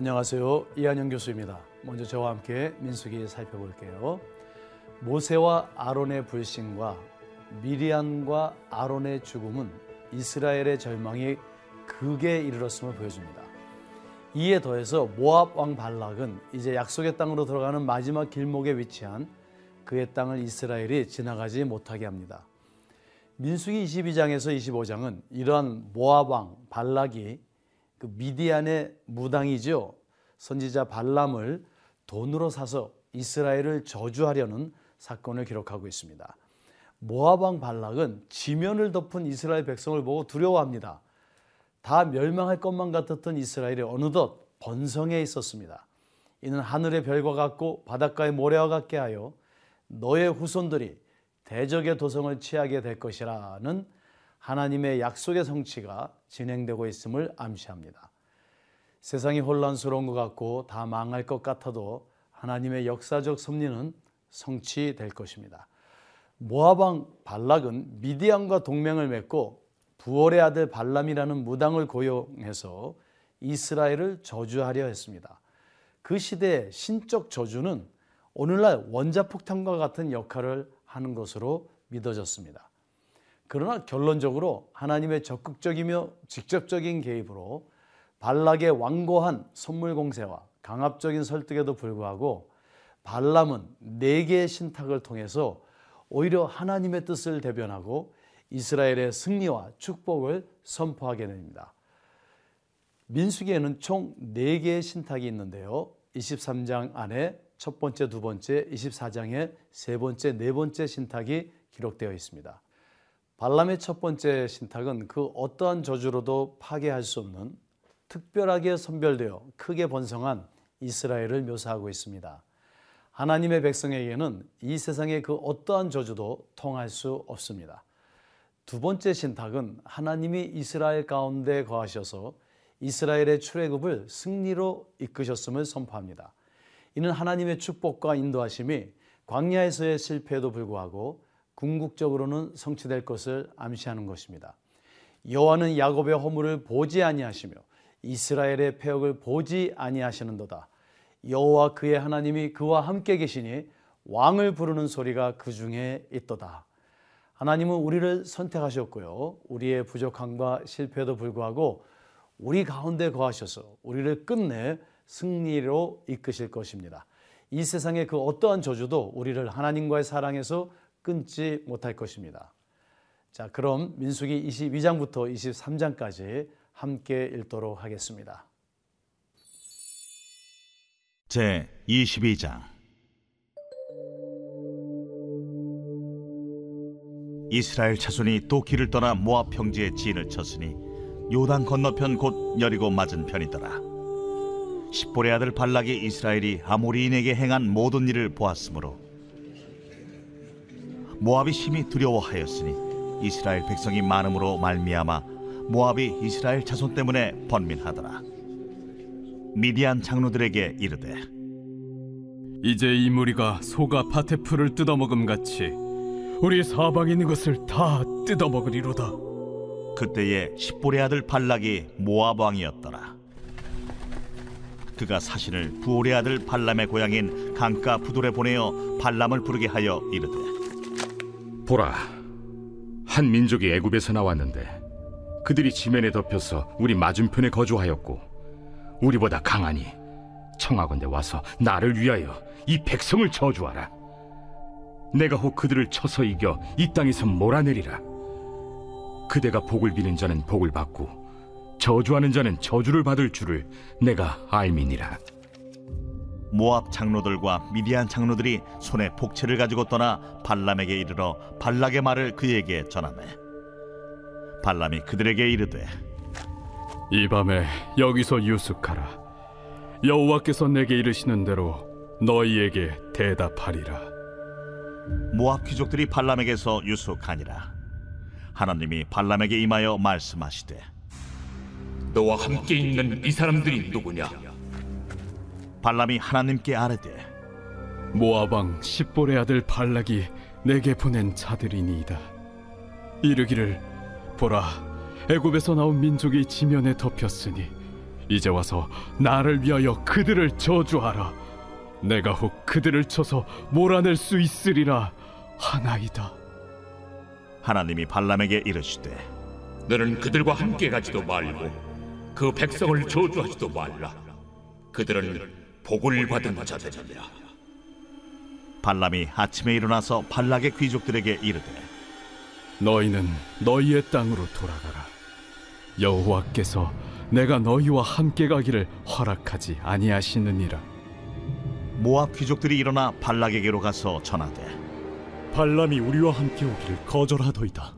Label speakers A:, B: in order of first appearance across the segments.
A: 안녕하세요. 이한영 교수입니다. 먼저 저와 함께 민수기 살펴볼게요. 모세와 아론의 불신과 미리안과 아론의 죽음은 이스라엘의 절망이 극에 이르렀음을 보여줍니다. 이에 더해서 모압 왕 발락은 이제 약속의 땅으로 들어가는 마지막 길목에 위치한 그의 땅을 이스라엘이 지나가지 못하게 합니다. 민수기 22장에서 25장은 이러한 모압 왕 발락이 그 미디안의 무당이죠. 선지자 발람을 돈으로 사서 이스라엘을 저주하려는 사건을 기록하고 있습니다. 모압 왕 발락은 지면을 덮은 이스라엘 백성을 보고 두려워합니다. 다 멸망할 것만 같았던 이스라엘이 어느덧 번성해 있었습니다. 이는 하늘의 별과 같고 바닷가의 모래와 같게 하여 너의 후손들이 대적의 도성을 취하게 될 것이라는 하나님의 약속의 성취가 진행되고 있음을 암시합니다. 세상이 혼란스러운 것 같고 다 망할 것 같아도 하나님의 역사적 섭리는 성취될 것입니다. 모아방 발락은 미디안과 동맹을 맺고 부월의 아들 발람이라는 무당을 고용해서 이스라엘을 저주하려 했습니다. 그 시대의 신적 저주는 오늘날 원자폭탄과 같은 역할을 하는 것으로 믿어졌습니다. 그러나 결론적으로 하나님의 적극적이며 직접적인 개입으로 발락의 완고한 선물 공세와 강압적인 설득에도 불구하고 발람은 네 개의 신탁을 통해서 오히려 하나님의 뜻을 대변하고 이스라엘의 승리와 축복을 선포하게 됩니다. 민수기에는 총 4개의 신탁이 있는데요. 23장 안에 첫 번째, 두 번째, 24장에 세 번째, 네 번째 신탁이 기록되어 있습니다. 발람의 첫 번째 신탁은 그 어떠한 저주로도 파괴할 수 없는 특별하게 선별되어 크게 번성한 이스라엘을 묘사하고 있습니다. 하나님의 백성에게는 이 세상의 그 어떠한 저주도 통할 수 없습니다. 두 번째 신탁은 하나님이 이스라엘 가운데 거하셔서 이스라엘의 출애굽을 승리로 이끄셨음을 선포합니다. 이는 하나님의 축복과 인도하심이 광야에서의 실패에도 불구하고 궁극적으로는 성취될 것을 암시하는 것입니다. 여호와는 야곱의 허물을 보지 아니하시며 이스라엘의 폐역을 보지 아니하시는도다. 여호와 그의 하나님이 그와 함께 계시니 왕을 부르는 소리가 그 중에 있도다. 하나님은 우리를 선택하셨고요. 우리의 부족함과 실패에도 불구하고 우리 가운데 거하셔서 우리를 끝내 승리로 이끄실 것입니다. 이 세상의 그 어떠한 저주도 우리를 하나님과의 사랑에서 끊지 못할 것입니다. 자, 그럼 민수기 22장부터 23장까지 함께 읽도록 하겠습니다.
B: 제 22장 이스라엘 자손이 또 길을 떠나 모압 평지에 진을 쳤으니 요단 건너편 곧 여리고 맞은 편이더라. 십볼의 아들 발락이 이스라엘이 아모리인에게 행한 모든 일을 보았으므로 모압이 심히 두려워하였으니 이스라엘 백성이 많음으로 말미암아 모압이 이스라엘 자손 때문에 번민하더라. 미디안 장로들에게 이르되
C: 이제 이 무리가 소가 밭의 풀을 뜯어먹음 같이 우리 사방에 있는 것을 다 뜯어먹으리로다.
B: 그때에 십볼의 아들 발락이 모압 왕이었더라. 그가 사신을 부올의 아들 발람의 고향인 강가 부돌에 보내어 발람을 부르게 하여 이르되
D: 보라 한 민족이 애굽에서 나왔는데 그들이 지면에 덮여서 우리 맞은편에 거주하였고 우리보다 강하니 청하건대 와서 나를 위하여 이 백성을 저주하라 내가 혹 그들을 쳐서 이겨 이 땅에서 몰아내리라 그대가 복을 비는 자는 복을 받고 저주하는 자는 저주를 받을 줄을 내가 알미니라.
B: 모압 장로들과 미디안 장로들이 손에 복채를 가지고 떠나 발람에게 이르러 발락의 말을 그에게 전하매. 발람이 그들에게 이르되
C: 이 밤에 여기서 유숙하라. 여호와께서 내게 이르시는 대로 너희에게 대답하리라.
B: 모압 귀족들이 발람에게서 유숙하니라. 하나님이 발람에게 임하여 말씀하시되
E: 너와 함께 있는 이 사람들이 누구냐?
B: 발람이 하나님께 아뢰되
C: 모아방 십볼의 아들 발락이 내게 보낸 자들이니이다. 이르기를 보라 애굽에서 나온 민족이 지면에 덮였으니 이제 와서 나를 위하여 그들을 저주하라. 내가 혹 그들을 쳐서 몰아낼 수 있으리라 하나이다.
B: 하나님이 발람에게 이르시되
E: 너는 그들과 함께 가지도 말고 그 백성을 저주하지도 말라. 그들은 복을 받은 자들이라.
B: 발람이 아침에 일어나서 발락의 귀족들에게 이르되
C: 너희는 너희의 땅으로 돌아가라. 여호와께서 내가 너희와 함께 가기를 허락하지 아니하시느니라.
B: 모압 귀족들이 일어나 발락에게로 가서 전하되
F: 발람이 우리와 함께 오기를 거절하더이다.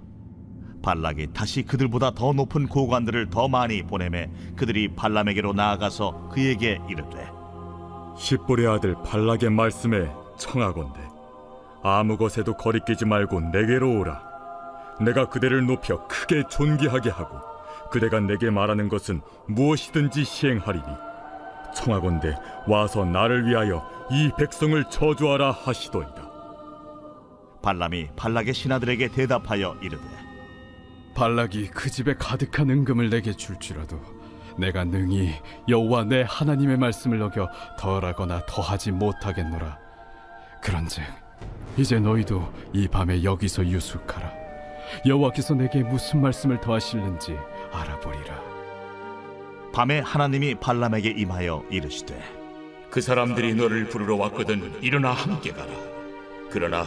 B: 발락이 다시 그들보다 더 높은 고관들을 더 많이 보내매 그들이 발람에게로 나아가서 그에게 이르되
F: 십볼의 아들 발락의 말씀에 청하건대 아무 것에도 거리끼지 말고 내게로 오라. 내가 그대를 높여 크게 존귀하게 하고 그대가 내게 말하는 것은 무엇이든지 시행하리니 청하건대 와서 나를 위하여 이 백성을 저주하라 하시도이다.
B: 발람이 발락의 신하들에게 대답하여 이르되
C: 발락이 그 집에 가득한 은금을 내게 줄지라도 내가 능히 여호와 내 하나님의 말씀을 어겨 덜하거나 더하지 못하겠노라. 그런즉 이제 너희도 이 밤에 여기서 유숙하라. 여호와께서 내게 무슨 말씀을 더하실는지 알아보리라.
B: 밤에 하나님이 발람에게 임하여 이르시되
E: 그 사람들이 너를 부르러 왔거든 일어나 함께 가라. 그러나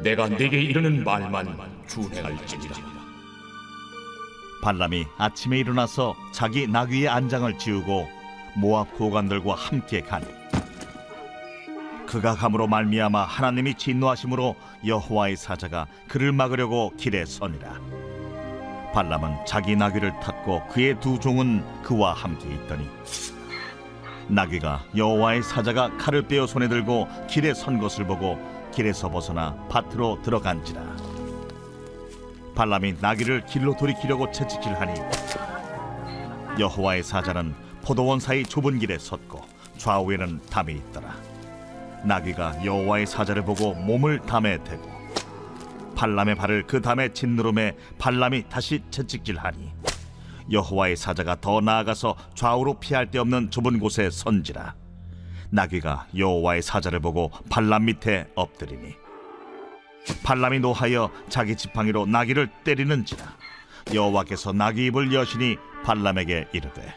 E: 내가 내게 이르는 말만 준행할지니라.
B: 발람이 아침에 일어나서 자기 나귀의 안장을 지우고 모압 고관들과 함께 가니 그가 감으로 말미암아 하나님이 진노하심으로 여호와의 사자가 그를 막으려고 길에 서니라. 발람은 자기 나귀를 탔고 그의 두 종은 그와 함께 있더니 나귀가 여호와의 사자가 칼을 빼어 손에 들고 길에 선 것을 보고 길에서 벗어나 밭으로 들어간지라 발람이 나귀를 길로 돌이키려고 채찍질하니 여호와의 사자는 포도원 사이 좁은 길에 섰고 좌우에는 담이 있더라. 나귀가 여호와의 사자를 보고 몸을 담에 대고 발람의 발을 그 담에 짓누름에 발람이 다시 채찍질하니 여호와의 사자가 더 나아가서 좌우로 피할 데 없는 좁은 곳에 선지라. 나귀가 여호와의 사자를 보고 발람 밑에 엎드리니 발람이 노하여 자기 지팡이로 나귀를 때리는지라 여호와께서 나귀 입을 여시니 발람에게 이르되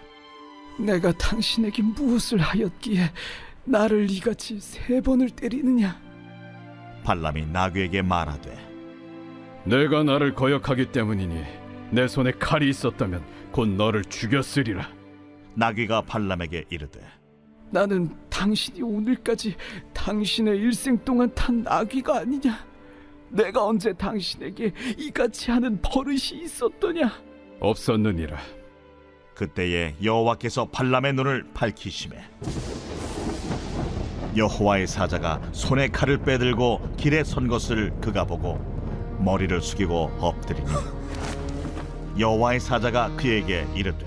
C: 내가 당신에게 무엇을 하였기에 나를 이같이 세 번을 때리느냐?
B: 발람이 나귀에게 말하되
C: 내가 나를 거역하기 때문이니 내 손에 칼이 있었다면 곧 너를 죽였으리라.
B: 나귀가 발람에게 이르되
C: 나는 당신이 오늘까지 당신의 일생 동안 탄 나귀가 아니냐? 내가 언제 당신에게 이같이 하는 버릇이 있었더냐? 없었느니라.
B: 그때에 여호와께서 발람의 눈을 밝히심에 여호와의 사자가 손에 칼을 빼들고 길에 선 것을 그가 보고 머리를 숙이고 엎드리니 여호와의 사자가 그에게 이르되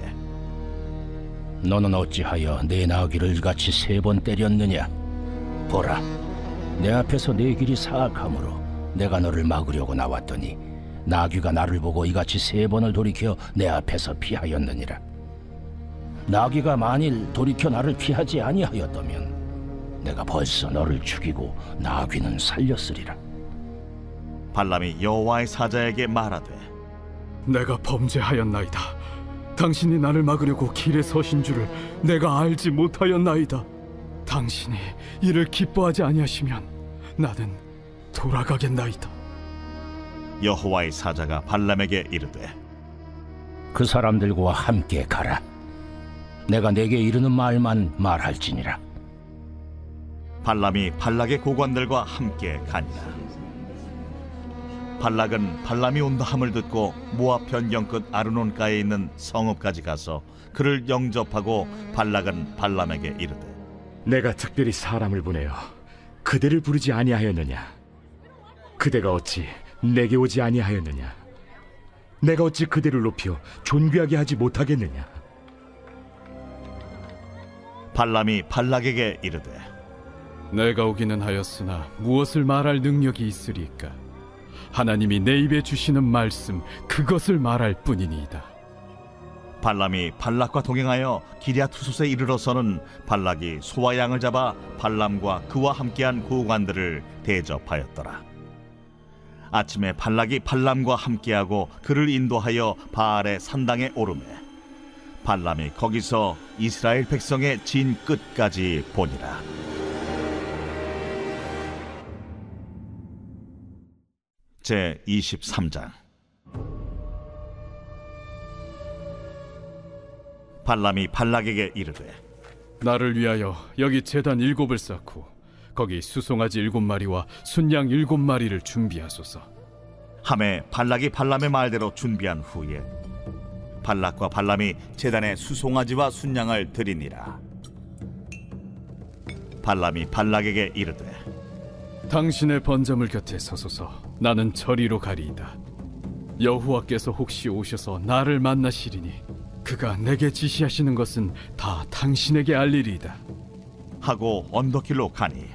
G: 너는 어찌하여 내 나귀를 이같이 세 번 때렸느냐? 보라, 내 앞에서 내 길이 사악하므로 내가 너를 막으려고 나왔더니 나귀가 나를 보고 이같이 세 번을 돌이켜 내 앞에서 피하였느니라. 나귀가 만일 돌이켜 나를 피하지 아니하였다면 내가 벌써 너를 죽이고 나귀는 살렸으리라.
B: 발람이 여호와의 사자에게 말하되
C: 내가 범죄하였나이다. 당신이 나를 막으려고 길에 서신 줄을 내가 알지 못하였나이다. 당신이 이를 기뻐하지 아니하시면 나는 돌아가겠나이다.
B: 여호와의 사자가 발람에게 이르되
G: 그 사람들과 함께 가라. 내가 내게 이르는 말만 말할지니라.
B: 발람이 발락의 고관들과 함께 가니라 발락은 발람이 온다 함을 듣고 모압 변경 끝 아르논가에 있는 성읍까지 가서 그를 영접하고 발락은 발람에게 이르되
D: 내가 특별히 사람을 보내어 그대를 부르지 아니하였느냐? 그대가 어찌 내게 오지 아니하였느냐? 내가 어찌 그대를 높여 존귀하게 하지 못하겠느냐?
B: 발람이 발락에게 이르되
C: 내가 오기는 하였으나 무엇을 말할 능력이 있으리까? 하나님이 내 입에 주시는 말씀 그것을 말할 뿐이니이다.
B: 발람이 발락과 동행하여 기랴투솥에 이르러서는 발락이 소와 양을 잡아 발람과 그와 함께한 고관들을 대접하였더라. 아침에 발락이 발람과 함께하고 그를 인도하여 바알의 산당에 오르매 발람이 거기서 이스라엘 백성의 진 끝까지 보니라. 제 23장 발람이 발락에게 이르되
C: 나를 위하여 여기 제단 일곱을 쌓고 거기 수송아지 일곱 마리와 순양 일곱 마리를 준비하소서.
B: 함에 발락이 발람의 말대로 준비한 후에 발락과 발람이 제단에 수송아지와 순양을 드리니라 발람이 발락에게 이르되
C: 당신의 번제물 곁에 서소서. 나는 저리로 가리이다. 여호와께서 혹시 오셔서 나를 만나시리니 그가 내게 지시하시는 것은 다 당신에게 알리리이다.
B: 하고 언덕길로 가니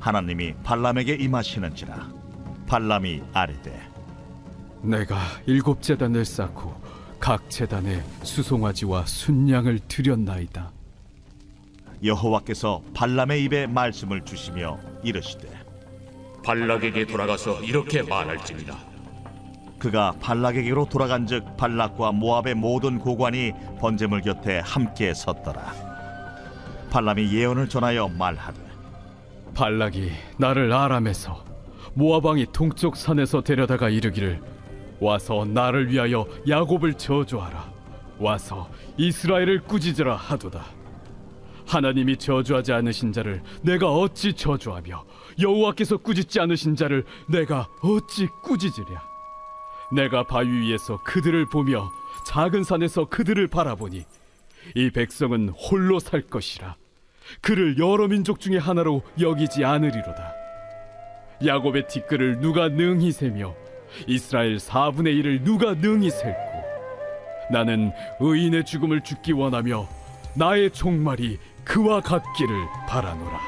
B: 하나님이 발람에게 임하시는지라. 발람이 아뢰되
C: 내가 일곱 제단을 쌓고 각 제단에 수송아지와 순양을 드렸나이다.
B: 여호와께서 발람의 입에 말씀을 주시며 이르시되
E: 발락에게 돌아가서 이렇게 말할지니라.
B: 그가 발락에게로 돌아간즉 발락과 모압의 모든 고관이 번제물 곁에 함께 섰더라. 발람이 예언을 전하여 말하되
C: 발락이 나를 아람에서 모압 왕이 동쪽 산에서 데려다가 이르기를 와서 나를 위하여 야곱을 저주하라. 와서 이스라엘을 꾸짖으라 하도다. 하나님이 저주하지 않으신 자를 내가 어찌 저주하며 여호와께서 꾸짖지 않으신 자를 내가 어찌 꾸짖으랴? 내가 바위 위에서 그들을 보며 작은 산에서 그들을 바라보니 이 백성은 홀로 살 것이라 그를 여러 민족 중에 하나로 여기지 않으리로다. 야곱의 티끌을 누가 능히 세며 이스라엘 4분의 1을 누가 능히 셀고 나는 의인의 죽음을 죽기 원하며 나의 종말이 그와 같기를 바라노라.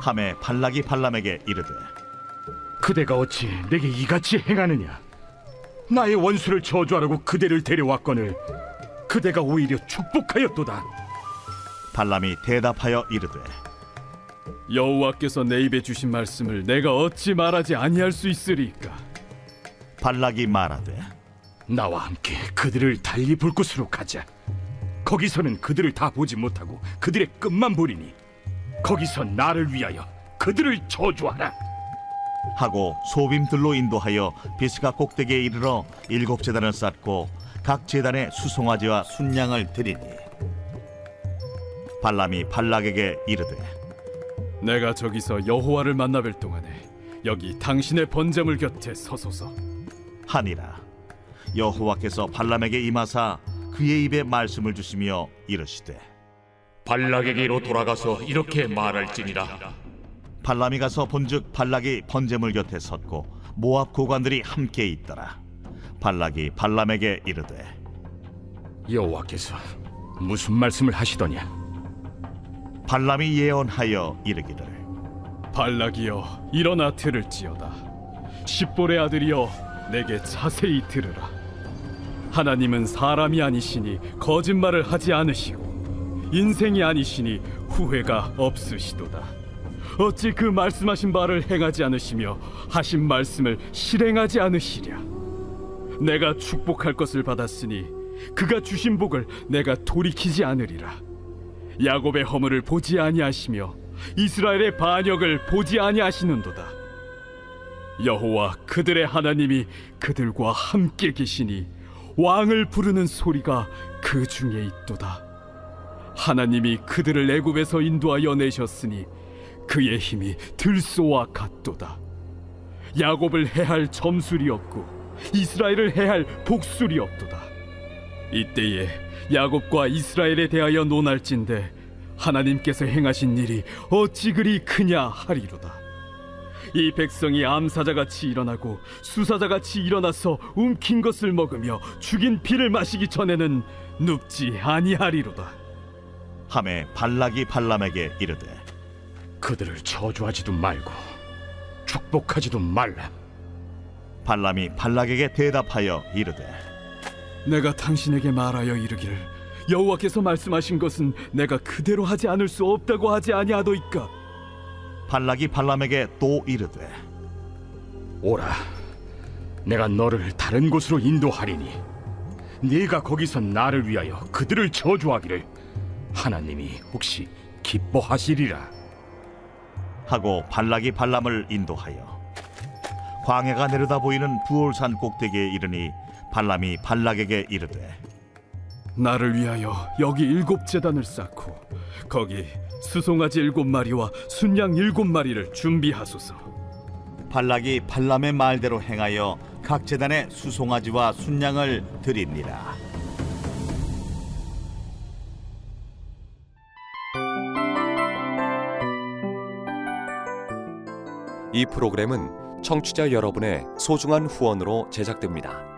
B: 함에 발락이 발람에게 이르되
D: 그대가 어찌 내게 이같이 행하느냐? 나의 원수를 저주하라고 그대를 데려왔거늘 그대가 오히려 축복하였도다.
B: 발람이 대답하여 이르되
C: 여호와께서 내 입에 주신 말씀을 내가 어찌 말하지 아니할 수 있으리까?
B: 발락이 말하되
D: 나와 함께 그들을 달리 볼 곳으로 가자. 거기서는 그들을 다 보지 못하고 그들의 끝만 보리니 거기서 나를 위하여 그들을 저주하라.
B: 하고 소빔들로 인도하여 비스가 꼭대기에 이르러 일곱 제단을 쌓고 각 제단에 수송아지와 순양을 드리니 발람이 발락에게 이르되
C: 내가 저기서 여호와를 만나뵐 동안에 여기 당신의 번제물 곁에 서소서.
B: 하니라 여호와께서 발람에게 임하사 그의 입에 말씀을 주시며 이르시되
E: 발락에게로 돌아가서 이렇게 말할지니라
B: 발람이 가서 본즉 발락이 번제물 곁에 섰고 모압 고관들이 함께 있더라 발락이 발람에게 이르되
D: 여호와께서 무슨 말씀을 하시더냐?
B: 발람이 예언하여 이르기를.
C: 발락이여 일어나 들을지어다. 십볼의 아들이여 내게 자세히 들으라. 하나님은 사람이 아니시니 거짓말을 하지 않으시고 인생이 아니시니 후회가 없으시도다. 어찌 그 말씀하신 바를 행하지 않으시며 하신 말씀을 실행하지 않으시랴? 내가 축복할 것을 받았으니 그가 주신 복을 내가 돌이키지 않으리라 야곱의 허물을 보지 아니하시며 이스라엘의 반역을 보지 아니하시는도다. 여호와 그들의 하나님이 그들과 함께 계시니 왕을 부르는 소리가 그 중에 있도다. 하나님이 그들을 애굽에서 인도하여 내셨으니 그의 힘이 들소와 같도다. 야곱을 해할 점술이 없고 이스라엘을 해할 복술이 없도다. 이때에 야곱과 이스라엘에 대하여 논할진대 하나님께서 행하신 일이 어찌 그리 크냐 하리로다. 이 백성이 암사자같이 일어나고 수사자같이 일어나서 움킨 것을 먹으며 죽인 피를 마시기 전에는 눕지 아니하리로다.
B: 함에 발락이 발람에게 이르되
D: 그들을 저주하지도 말고 축복하지도 말라.
B: 발람이 발락에게 대답하여 이르되
C: 내가 당신에게 말하여 이르기를 여호와께서 말씀하신 것은 내가 그대로 하지 않을 수 없다고 하지 아니하도이까?
B: 발락이 발람에게 또 이르되
D: 오라 내가 너를 다른 곳으로 인도하리니 네가 거기서 나를 위하여 그들을 저주하기를 하나님이 혹시 기뻐하시리라.
B: 하고 발락이 발람을 인도하여 광해가 내려다 보이는 부올산 꼭대기에 이르니 발람이 발락에게 이르되
C: 나를 위하여 여기 일곱 재단을 쌓고 거기 수송아지 일곱 마리와 순양 일곱 마리를 준비하소서
B: 발락이 발람의 말대로 행하여 각 재단에 수송아지와 순양을 드립니다.
H: 이 프로그램은 청취자 여러분의 소중한 후원으로 제작됩니다.